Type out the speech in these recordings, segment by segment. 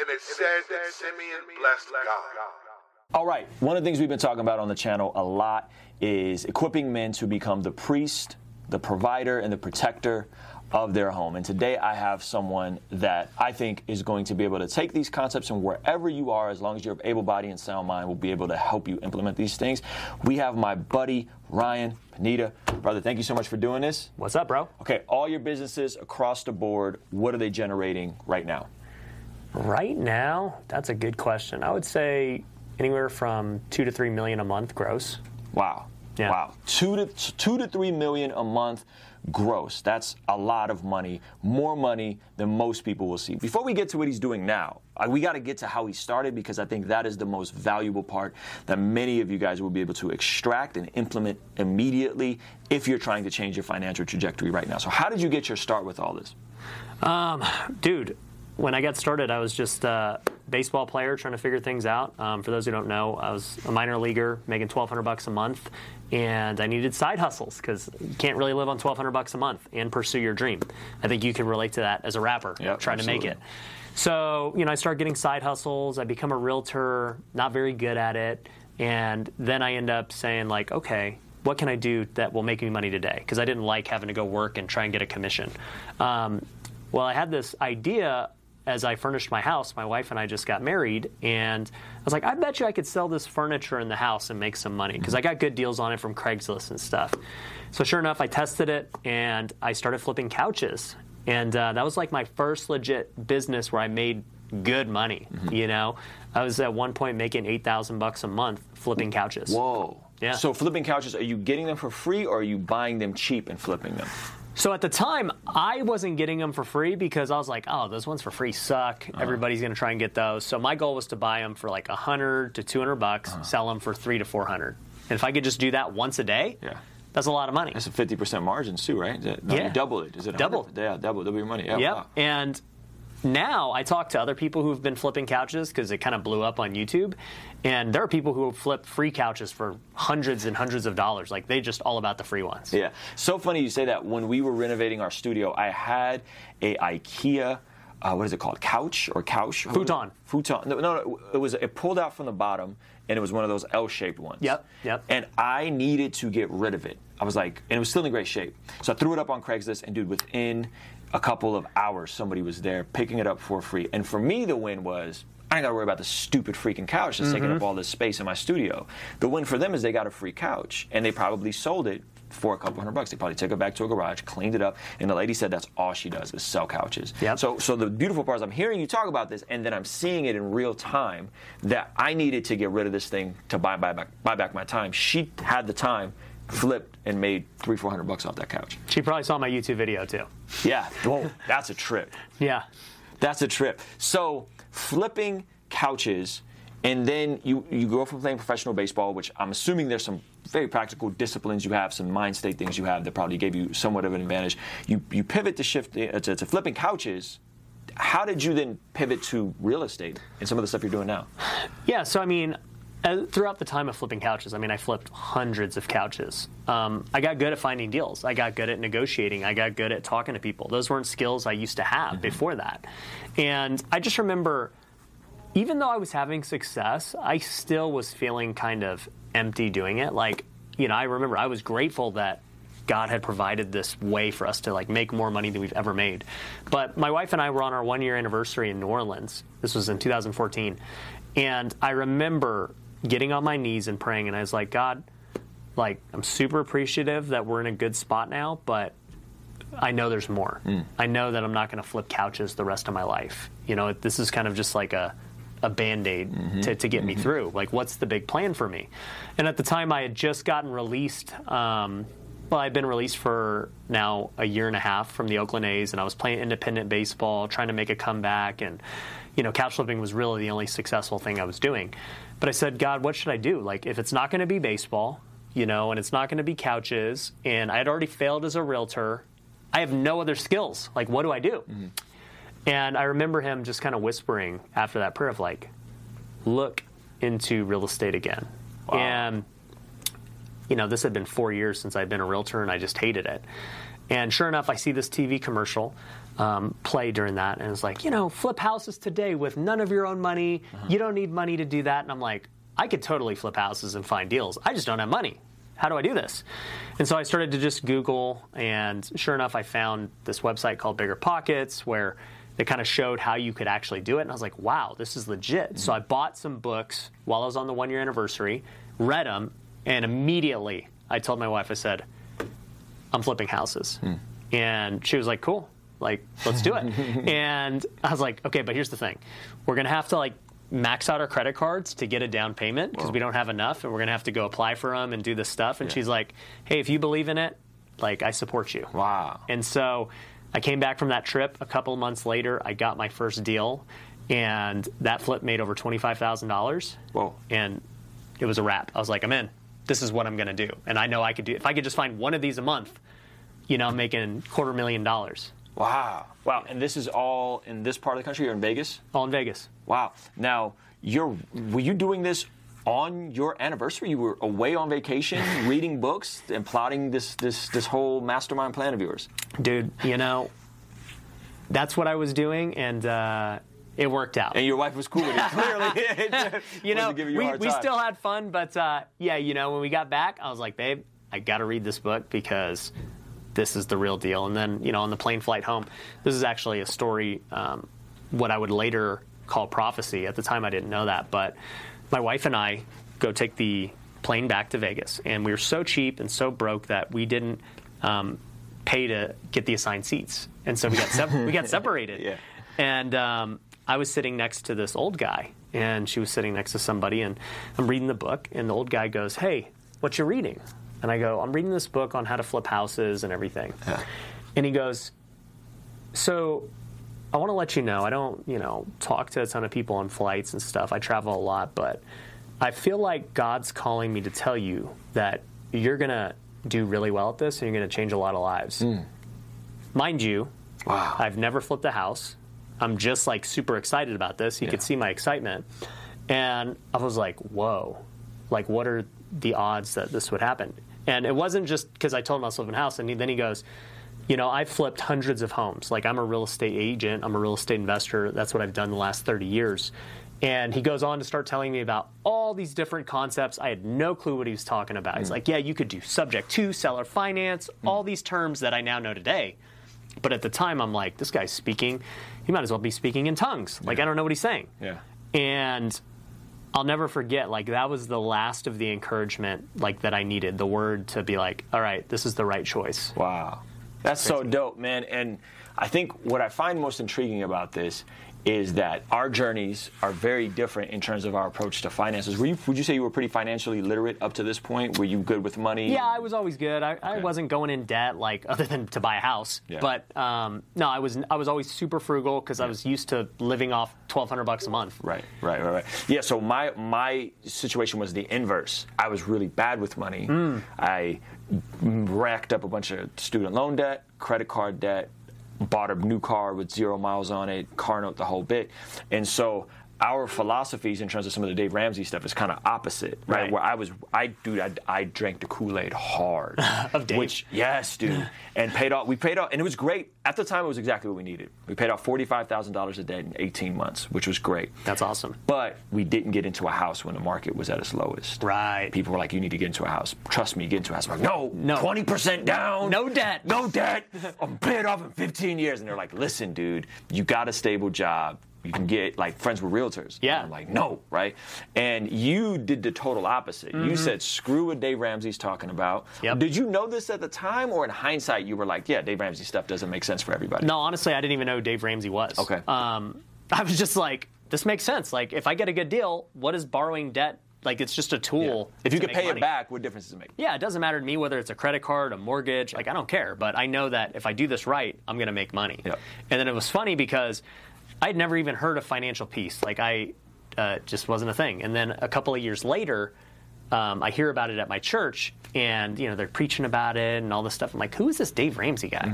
and it said that Simeon blessed God. All right, one of the things we've been talking about on the channel a lot is equipping men to become the priest, the provider, and the protector of their home. And today I have someone that I think is going to be able to take these concepts and wherever you are, as long as you're able body and sound mind, will be able to help you implement these things. We have my buddy Ryan Pineda. Brother, thank you so much for doing this. What's up, bro? Okay, all your businesses across the board, what are they generating right now? Right now, that's a good question. I would say anywhere from two to three million a month gross. Wow. Yeah. Wow. Two to two to three million a month gross. That's a lot of money, more money than most people will see. Before we get to what he's doing now, we got to get to how he started because I think that is the most valuable part that many of you guys will be able to extract and implement immediately if you're trying to change your financial trajectory right now. So, how did you get your start with all this? Um, dude, when I got started, I was just a baseball player trying to figure things out. Um, for those who don't know, I was a minor leaguer making 1,200 bucks a month, and I needed side hustles because you can't really live on 1,200 bucks a month and pursue your dream. I think you can relate to that as a rapper Yep, trying to make it. So, you know, I started getting side hustles. I become a realtor, not very good at it. And then I end up saying, like, okay, what can I do that will make me money today? Because I didn't like having to go work and try and get a commission. Um, well, I had this idea as I furnished my house. My wife and I just got married, and I was like, I bet you I could sell this furniture in the house and make some money because I got good deals on it from Craigslist and stuff. So, sure enough, I tested it and I started flipping couches. And uh, that was like my first legit business where I made good money. You know, I was at one point making eight thousand bucks a month flipping couches. Whoa. Yeah. So, flipping couches, are you getting them for free or are you buying them cheap and flipping them? So at the time, I wasn't getting them for free because I was like, oh, those ones for free suck. Uh-huh. Everybody's going to try and get those. So my goal was to buy them for like 100 to 200 bucks, Uh-huh. sell them for 3 to 400. And if I could just do that once a day, Yeah. that's a lot of money. That's a 50% margin too, right? Is that- no, Yeah. You double it. Is it Double. Yeah, double. Double your money. Yeah. Yep. wow. And now I talk to other people who've been flipping couches because it kind of blew up on YouTube. And there are people who will flip free couches for hundreds and hundreds of dollars. Like they just all about the free ones. Yeah. So funny you say that. When we were renovating our studio, I had a IKEA. Uh, what is it called? Couch or couch? Futon. Futon. No, no, no. It was. It pulled out from the bottom, and it was one of those L-shaped ones. Yep, yep. And I needed to get rid of it. I was like, and it was still in great shape. So I threw it up on Craigslist, and dude, within a couple of hours, somebody was there picking it up for free. And for me, the win was. I ain't got to worry about the stupid freaking couch that's taking up mm-hmm. all this space in my studio. The win for them is they got a free couch, and they probably sold it for a couple hundred bucks. They probably took it back to a garage, cleaned it up, and the lady said that's all she does is sell couches. Yep. So, so the beautiful part is I'm hearing you talk about this, and then I'm seeing it in real time that I needed to get rid of this thing to buy, buy back, buy back my time. She had the time, flipped, and made three, four hundred bucks off that couch. She probably saw my YouTube video too. Yeah. Well, that's a trip. Yeah. That's a trip. So flipping couches, and then you you go from playing professional baseball, which I'm assuming there's some very practical disciplines you have, some mind state things you have that probably gave you somewhat of an advantage. You you pivot to shift uh, to, to flipping couches. How did you then pivot to real estate and some of the stuff you're doing now? Yeah, so I mean, uh, throughout the time of flipping couches, I mean, I flipped hundreds of couches. Um, I got good at finding deals. I got good at negotiating. I got good at talking to people. Those weren't skills I used to have before that. And I just remember, even though I was having success, I still was feeling kind of empty doing it. Like, you know, I remember I was grateful that God had provided this way for us to like make more money than we've ever made. But my wife and I were on our one year anniversary in New Orleans. This was in 2014. And I remember getting on my knees and praying and I was like, God, like I'm super appreciative that we're in a good spot now, but I know there's more. Hmm. I know that I'm not going to flip couches the rest of my life. You know, this is kind of just like a a band-aid mm-hmm. to, to get me mm-hmm. through. Like what's the big plan for me? And at the time i had just gotten released um, well i'd been released for now a year and a half from the oakland a's and i was playing independent baseball trying to make a comeback and you know couch flipping was really the only successful thing i was doing but i said god what should i do? Like if it's not going to be baseball you know and it's not going to be couches and i had already failed as a realtor i have no other skills. Like what do i do? Mm-hmm. And I remember him just kind of whispering after that prayer of like, look into real estate again. And, you know, this had been four years since I'd been a realtor and I just hated it. And sure enough, I see this TV commercial um, play during that, and it's like, you know, flip houses today with none of your own money. You don't need money to do that. And I'm like, I could totally flip houses and find deals. I just don't have money. How do I do this? And so I started to just Google, and sure enough, I found this website called Bigger Pockets where they kind of showed how you could actually do it. And I was like, wow, this is legit. So I bought some books while I was on the one year anniversary, read them, and immediately I told my wife, I said, I'm flipping houses. Hmm. And she was like, cool. Like, let's do it. and I was like, okay, but here's the thing. We're going to have to like max out our credit cards to get a down payment because we don't have enough and we're going to have to go apply for them and do this stuff. And she's like, hey, if you believe in it, like, I support you. Wow. And so I came back from that trip. A couple of months later, I got my first deal, and that flip made over twenty-five thousand dollars. Whoa. And it was a wrap. I was like, I'm in. This is what I'm going to do, and I know I could do. If I could just find one of these a month, you know, I'm making quarter million dollars Wow. Wow. And this is all in this part of the country. You're in Vegas. all in Vegas. Wow. Now, you're were you doing this on your anniversary? You were away on vacation, reading books, and plotting this this this whole mastermind plan of yours. Dude, you know, that's what I was doing, and uh, it worked out. And your wife was cool with it. Clearly, you know, you we, we still had fun, but uh, yeah, you know, when we got back, I was like, babe, I got to read this book because this is the real deal. And then, you know, on the plane flight home, this is actually a story, um, what I would later call prophecy. At the time, I didn't know that, but my wife and I go take the plane back to Vegas, and we were so cheap and so broke that we didn't um, pay to get the assigned seats, and so we got sep- we got separated. Yeah. And um, I was sitting next to this old guy, and she was sitting next to somebody, and I'm reading the book, and the old guy goes, "Hey, what you reading?" And I go, "I'm reading this book on how to flip houses and everything." And he goes, "So, I want to let you know, I don't, you know, talk to a ton of people on flights and stuff. I travel a lot, but I feel like God's calling me to tell you that you're gonna do really well at this, and you're gonna change a lot of lives." Hmm. Mind you, Wow. I've never flipped a house. I'm just like super excited about this. He could see my excitement. And I was like, whoa, like what are the odds that this would happen? And it wasn't just because I told him I was flipping a house. And he, then he goes, you know, I've flipped hundreds of homes. Like I'm a real estate agent, I'm a real estate investor. That's what I've done the last 30 years. And he goes on to start telling me about all these different concepts. I had no clue what he was talking about. He's mm. like, yeah, you could do subject to, seller finance, all mm. these terms that I now know today. But at the time, I'm like, this guy's speaking. He might as well be speaking in tongues. Like, I don't know what he's saying. Yeah. And I'll never forget, like, that was the last of the encouragement, like, that I needed the word to be like, all right, this is the right choice. Wow. That's so dope, man. And I think what I find most intriguing about this is that our journeys are very different in terms of our approach to finances. Were you, would you say you were pretty financially literate up to this point? Were you good with money? Yeah, I was always good. I, I wasn't going in debt, like, other than to buy a house. Yeah. But um, no, I was I was always super frugal because I was used to living off 1,200 bucks a month. Right, right, right, right. Yeah. So my my situation was the inverse. I was really bad with money. Hmm. I racked up a bunch of student loan debt, credit card debt, bought a new car with zero miles on it, car note, the whole bit. And so our philosophies in terms of some of the Dave Ramsey stuff is kind of opposite, right? Right. Where I was, I dude, I, I drank the Kool Aid hard. Of Dave. Which, yes, dude, and paid off. We paid off, and it was great at the time. It was exactly what we needed. We paid off forty five thousand dollars a debt in eighteen months, which was great. That's awesome. But we didn't get into a house when the market was at its lowest. Right. People were like, "You need to get into a house. Trust me, get into a house." I'm like, "No, No. twenty percent down, No debt. no debt. I'm pay it off in 15 years." And they're like, "Listen, dude, you got a stable job. You can get like friends with realtors." Yeah. And I'm like, "No, right?" And you did the total opposite. You said, "Screw what Dave Ramsey's talking about." Mm-hmm. Yep. Did you know this at the time, or in hindsight, you were like, "Yeah, Dave Ramsey stuff doesn't make sense for everybody." No, honestly, I didn't even know who Dave Ramsey was. Okay. Um, I was just like, this makes sense. Like, if I get a good deal, what is borrowing debt? Like, it's just a tool. If you to could pay money. it back, what difference does it make? Yeah, it doesn't matter to me whether it's a credit card, a mortgage. Like, I don't care. But I know that if I do this right, I'm going to make money. Yep. And then it was funny because I'd never even heard of financial peace. Like, I uh, just wasn't a thing. And then a couple of years later, um, I hear about it at my church, and you know they're preaching about it and all this stuff. I'm like, who is this Dave Ramsey guy?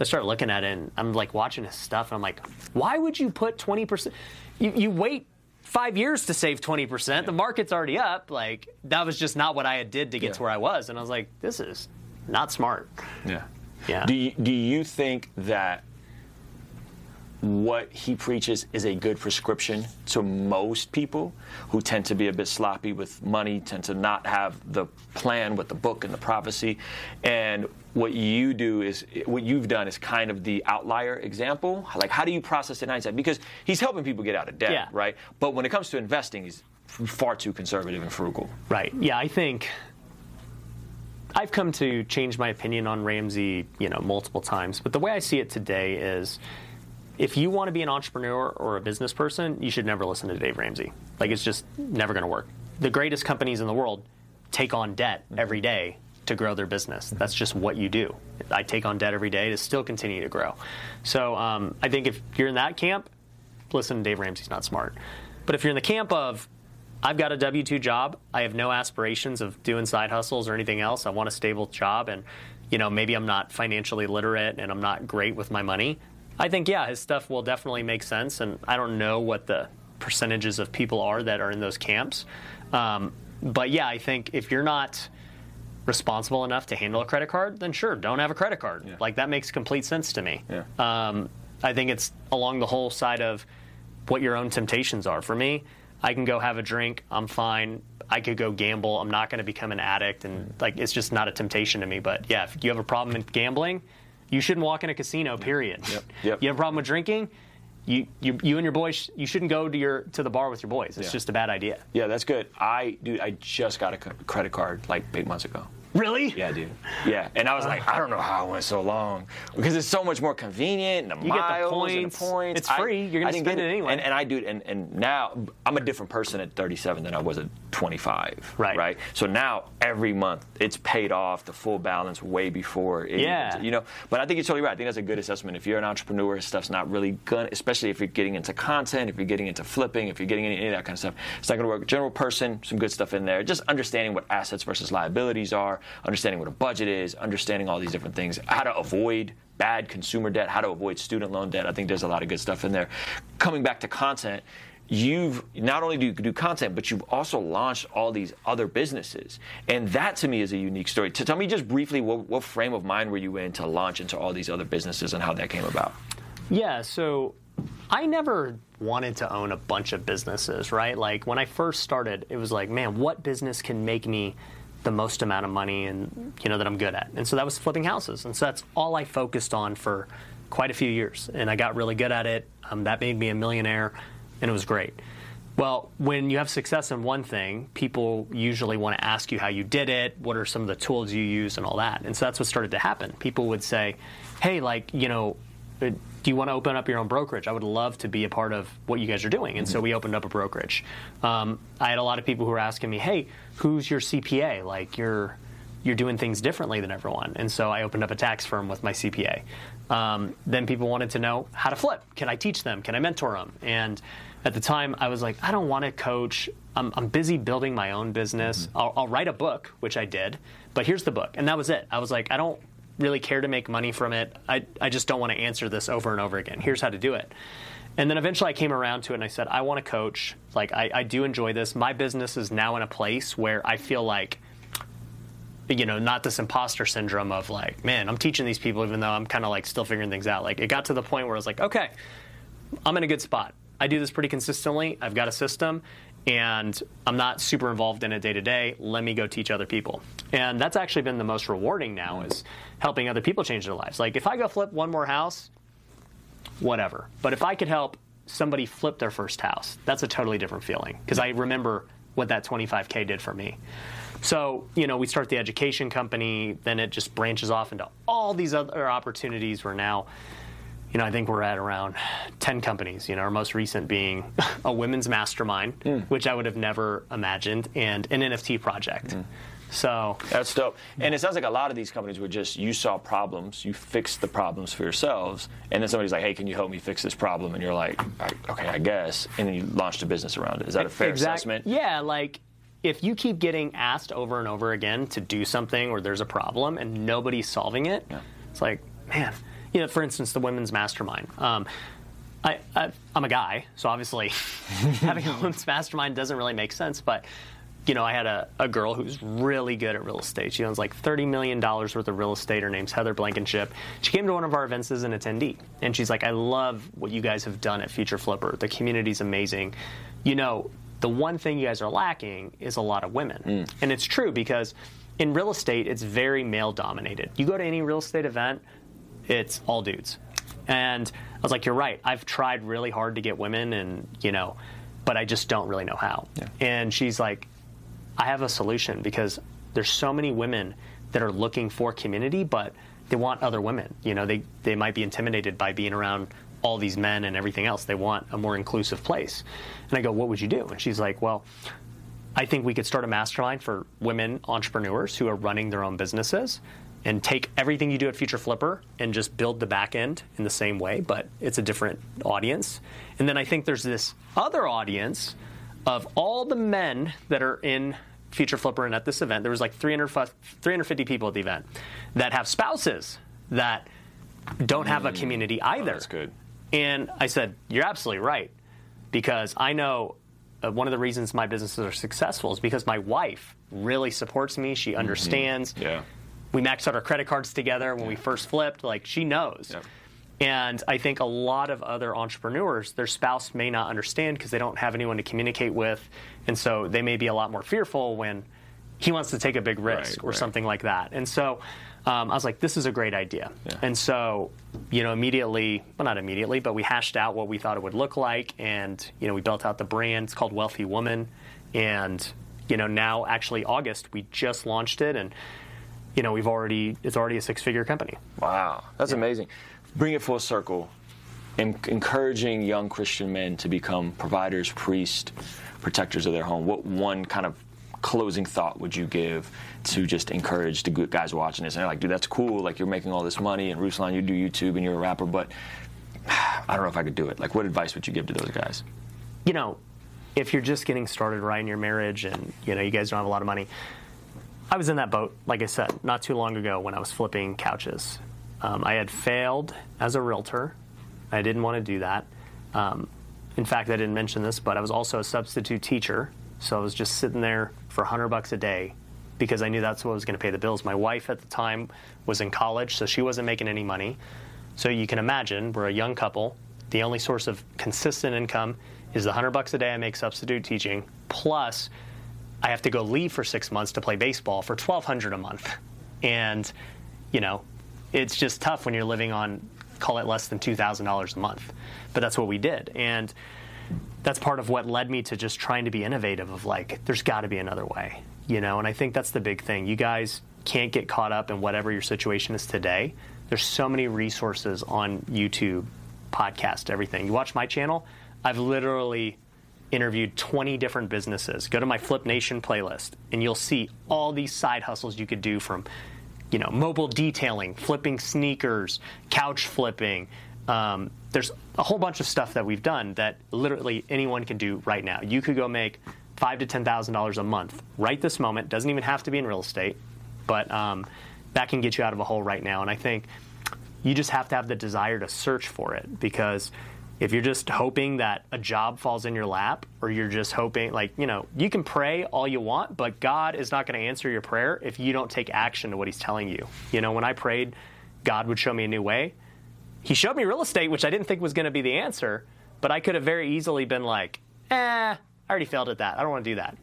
I start looking at it, and I'm like watching his stuff, and I'm like, why would you put 20 percent? You, you wait five years to save 20 percent. The market's already up. Like that was just not what I had did to get Yeah. to where I was, and I was like, this is not smart. Yeah. Yeah. Do you, do you think that what he preaches is a good prescription to most people who tend to be a bit sloppy with money, tend to not have the plan with the book and the prophecy. And what you do is, what you've done is kind of the outlier example. Like, how do you process it in hindsight? Because he's helping people get out of debt, Yeah. right? But when it comes to investing, he's far too conservative and frugal. Right. Yeah, I think I've come to change my opinion on Ramsey, you know, multiple times. But the way I see it today is if you want to be an entrepreneur or a business person, you should never listen to Dave Ramsey. Like it's just never going to work. The greatest companies in the world take on debt every day to grow their business. That's just what you do. I take on debt every day to still continue to grow. So um, I think if you're in that camp, listen Dave Ramsey's not smart. But if you're in the camp of I've got a W 2 job. I have no aspirations of doing side hustles or anything else. I want a stable job, and you know maybe I'm not financially literate and I'm not great with my money. I think yeah, his stuff will definitely make sense, and I don't know what the percentages of people are that are in those camps, um, but yeah, I think if you're not responsible enough to handle a credit card, then sure, don't have a credit card. Like that makes complete sense to me. Yeah. Um, I think it's along the whole side of what your own temptations are. For me, I can go have a drink. I'm fine. I could go gamble. I'm not going to become an addict, and like it's just not a temptation to me. But yeah, if you have a problem in gambling, you shouldn't walk in a casino. Period. Yep. Yep. You have a problem with drinking. You, you, you and your boys, you shouldn't go to your to the bar with your boys. It's Yeah. just a bad idea. Yeah, that's good. I, dude, I just got a credit card like eight months ago. Really? Yeah, dude. Yeah, and I was like, I don't know how I went so long because it's so much more convenient. And the You get the points. the points. It's free. You're gonna I spend get it anyway. And, and I do, and, and now I'm a different person at 37 than I was at 25. Right. Right. So now every month it's paid off the full balance way before. It Yeah. you know. But I think you're totally right. I think that's a good assessment. If you're an entrepreneur, stuff's not really gonna, especially if you're getting into content, if you're getting into flipping, if you're getting into any of that kind of stuff, it's not gonna work. General person, some good stuff in there. Just understanding what assets versus liabilities are, understanding what a budget is, understanding all these different things, how to avoid bad consumer debt, how to avoid student loan debt. I think there's a lot of good stuff in there. Coming back to content, you've not only do you do content, but you've also launched all these other businesses, and that to me is a unique story. To tell me just briefly, what, what frame of mind were you in to launch into all these other businesses and how that came about? Yeah, so I never wanted to own a bunch of businesses, right? Like when I first started, it was like, man, what business can make me the most amount of money and you know that I'm good at? And so that was flipping houses. And so that's all I focused on for quite a few years. And I got really good at it. Um, that made me a millionaire and it was great. Well, when you have success in one thing, people usually want to ask you how you did it, what are some of the tools you use, and all that. And so that's what started to happen. People would say, hey, like, you know, do you want to open up your own brokerage? I would love to be a part of what you guys are doing. And so we opened up a brokerage. Um, I had a lot of people who were asking me, hey, who's your CPA? Like, you're you're doing things differently than everyone. And so I opened up a tax firm with my CPA. Um, then people wanted to know how to flip. Can I teach them? Can I mentor them? And at the time, I was like, I don't want to coach. I'm, I'm busy building my own business. I'll, I'll write a book, which I did, but here's the book. And that was it. I was like, I don't really care to make money from it. I, I just don't want to answer this over and over again. Here's how to do it. And then eventually I came around to it and I said, I want to coach. Like, I, I do enjoy this. My business is now in a place where I feel like you know, not this imposter syndrome of like, man, I'm teaching these people even though I'm kind of like still figuring things out. Like, it got to the point where I was like, okay, I'm in a good spot. I do this pretty consistently. I've got a system, and I'm not super involved in it day to day. Let me go teach other people. And that's actually been the most rewarding now is helping other people change their lives. Like, if I go flip one more house, whatever. But if I could help somebody flip their first house, that's a totally different feeling because I remember what that 25K did for me. So, you know, we start the education company, then it just branches off into all these other opportunities. We're now, you know, I think we're at around 10 companies, you know, our most recent being a women's mastermind, hmm. which I would have never imagined, and an NFT project. Hmm. So, That's dope. And it sounds like a lot of these companies were just you saw problems, you fixed the problems for yourselves, and then somebody's like, "Hey, can you help me fix this problem?" And you're like, "I- "Okay, I guess." And then you launched a business around it. Is that a fair Exact- assessment? Yeah, like if you keep getting asked over and over again to do something or there's a problem and nobody's solving it, it's like, man, you know, for instance, the women's mastermind. Um, I, I, I'm a guy, so obviously having a women's mastermind doesn't really make sense, but you know, I had a, a girl who's really good at real estate. She owns like $30 million worth of real estate. Her name's Heather Blankenship. She came to one of our events as an attendee, and she's like, I love what you guys have done at Future Flipper. The community's amazing. You know, the one thing you guys are lacking is a lot of women. Mm. And it's true because in real estate, it's very male dominated. You go to any real estate event, it's all dudes. And I was like, you're right. I've tried really hard to get women, and you know, but I just don't really know how. And she's like, I have a solution because there's so many women that are looking for community, but they want other women. You know, they they might be intimidated by being around all these men and everything else. They want a more inclusive place. And I go, what would you do? And she's like, well. I think we could start a mastermind for women entrepreneurs who are running their own businesses and take everything you do at Future Flipper and just build the back end in the same way, but it's a different audience. And then I think there's this other audience of all the men that are in Future Flipper and at this event. There was like 300, 350 people at the event that have spouses that don't have a community either. that's good. And I said, You're absolutely right. Because I know uh, one of the reasons my businesses are successful is because my wife really supports me. She understands. Yeah. We maxed out our credit cards together when we first flipped. Like, she knows. Yep. And I think a lot of other entrepreneurs, their spouse may not understand because they don't have anyone to communicate with. And so they may be a lot more fearful when he wants to take a big risk Right, or right. something like that. And so um, I was like, this is a great idea. Yeah. And so, you know, immediately, well, not immediately, but we hashed out what we thought it would look like. And, you know, we built out the brand. It's called Wealthy Woman. And, you know, now actually August, we just launched it. And, you know, we've already, it's already a six figure company. Wow, that's amazing. Bring it full circle. En- encouraging young Christian men to become providers, priests, protectors of their home. What one kind of closing thought would you give to just encourage the guys watching this? And they're like, dude, that's cool. Like you're making all this money, and Ruslan, you do YouTube, and you're a rapper, but I don't know if I could do it. Like, what advice would you give to those guys? you know, if you're just getting started right in your marriage and you know you guys don't have a lot of money, I was in that boat, like I said, not too long ago when I was flipping couches. Um, I had failed as a realtor. I didn't want to do that. Um, in fact, I didn't mention this, but I was also a substitute teacher, so I was just sitting there for 100 bucks a day because I knew that's what was going to pay the bills. My wife at the time was in college, so she wasn't making any money. So you can imagine, we're a young couple. The only source of consistent income is the 100 bucks a day I make substitute teaching, plus I have to go leave for six months to play baseball for 1200 a month. And, you know, it's just tough when you're living on, call it less than $2,000 a month. But that's what we did. And that's part of what led me to just trying to be innovative of like, there's got to be another way, you know? And I think that's the big thing. You guys can't get caught up in whatever your situation is today. There's so many resources on YouTube, podcast, everything. You watch my channel, I've literally interviewed 20 different businesses. Go to my Flip Nation playlist and you'll see all these side hustles you could do from, you know, mobile detailing, flipping sneakers, couch flipping. Um, there's a whole bunch of stuff that we've done that literally anyone can do right now. You could go make five to ten thousand dollars a month right this moment. Doesn't even have to be in real estate, but um, that can get you out of a hole right now. And I think you just have to have the desire to search for it because if you're just hoping that a job falls in your lap or you're just hoping like you know you can pray all you want but god is not going to answer your prayer if you don't take action to what he's telling you. You know when i prayed god would show me a new way. He showed me real estate which i didn't think was going to be the answer but i could have very easily been like eh i already failed at that. I don't want to do that.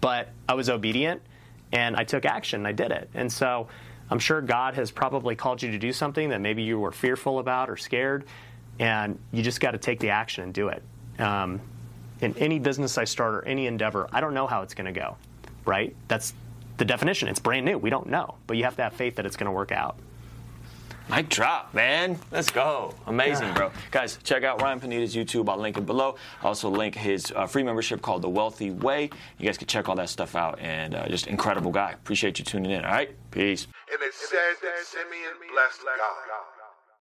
But i was obedient and I took action. I did it. And so I'm sure God has probably called you to do something that maybe you were fearful about or scared, and you just got to take the action and do it. Um, in any business I start or any endeavor, I don't know how it's going to go, right? That's the definition. It's brand new. We don't know, but you have to have faith that it's going to work out. Mic drop, man. Let's go. Amazing, bro. Guys, check out Ryan Pineda's YouTube. I'll link it below. I'll also link his uh, free membership called The Wealthy Way. You guys can check all that stuff out. And uh, just incredible guy. Appreciate you tuning in. All right? Peace. And it said that Simeon blessed God.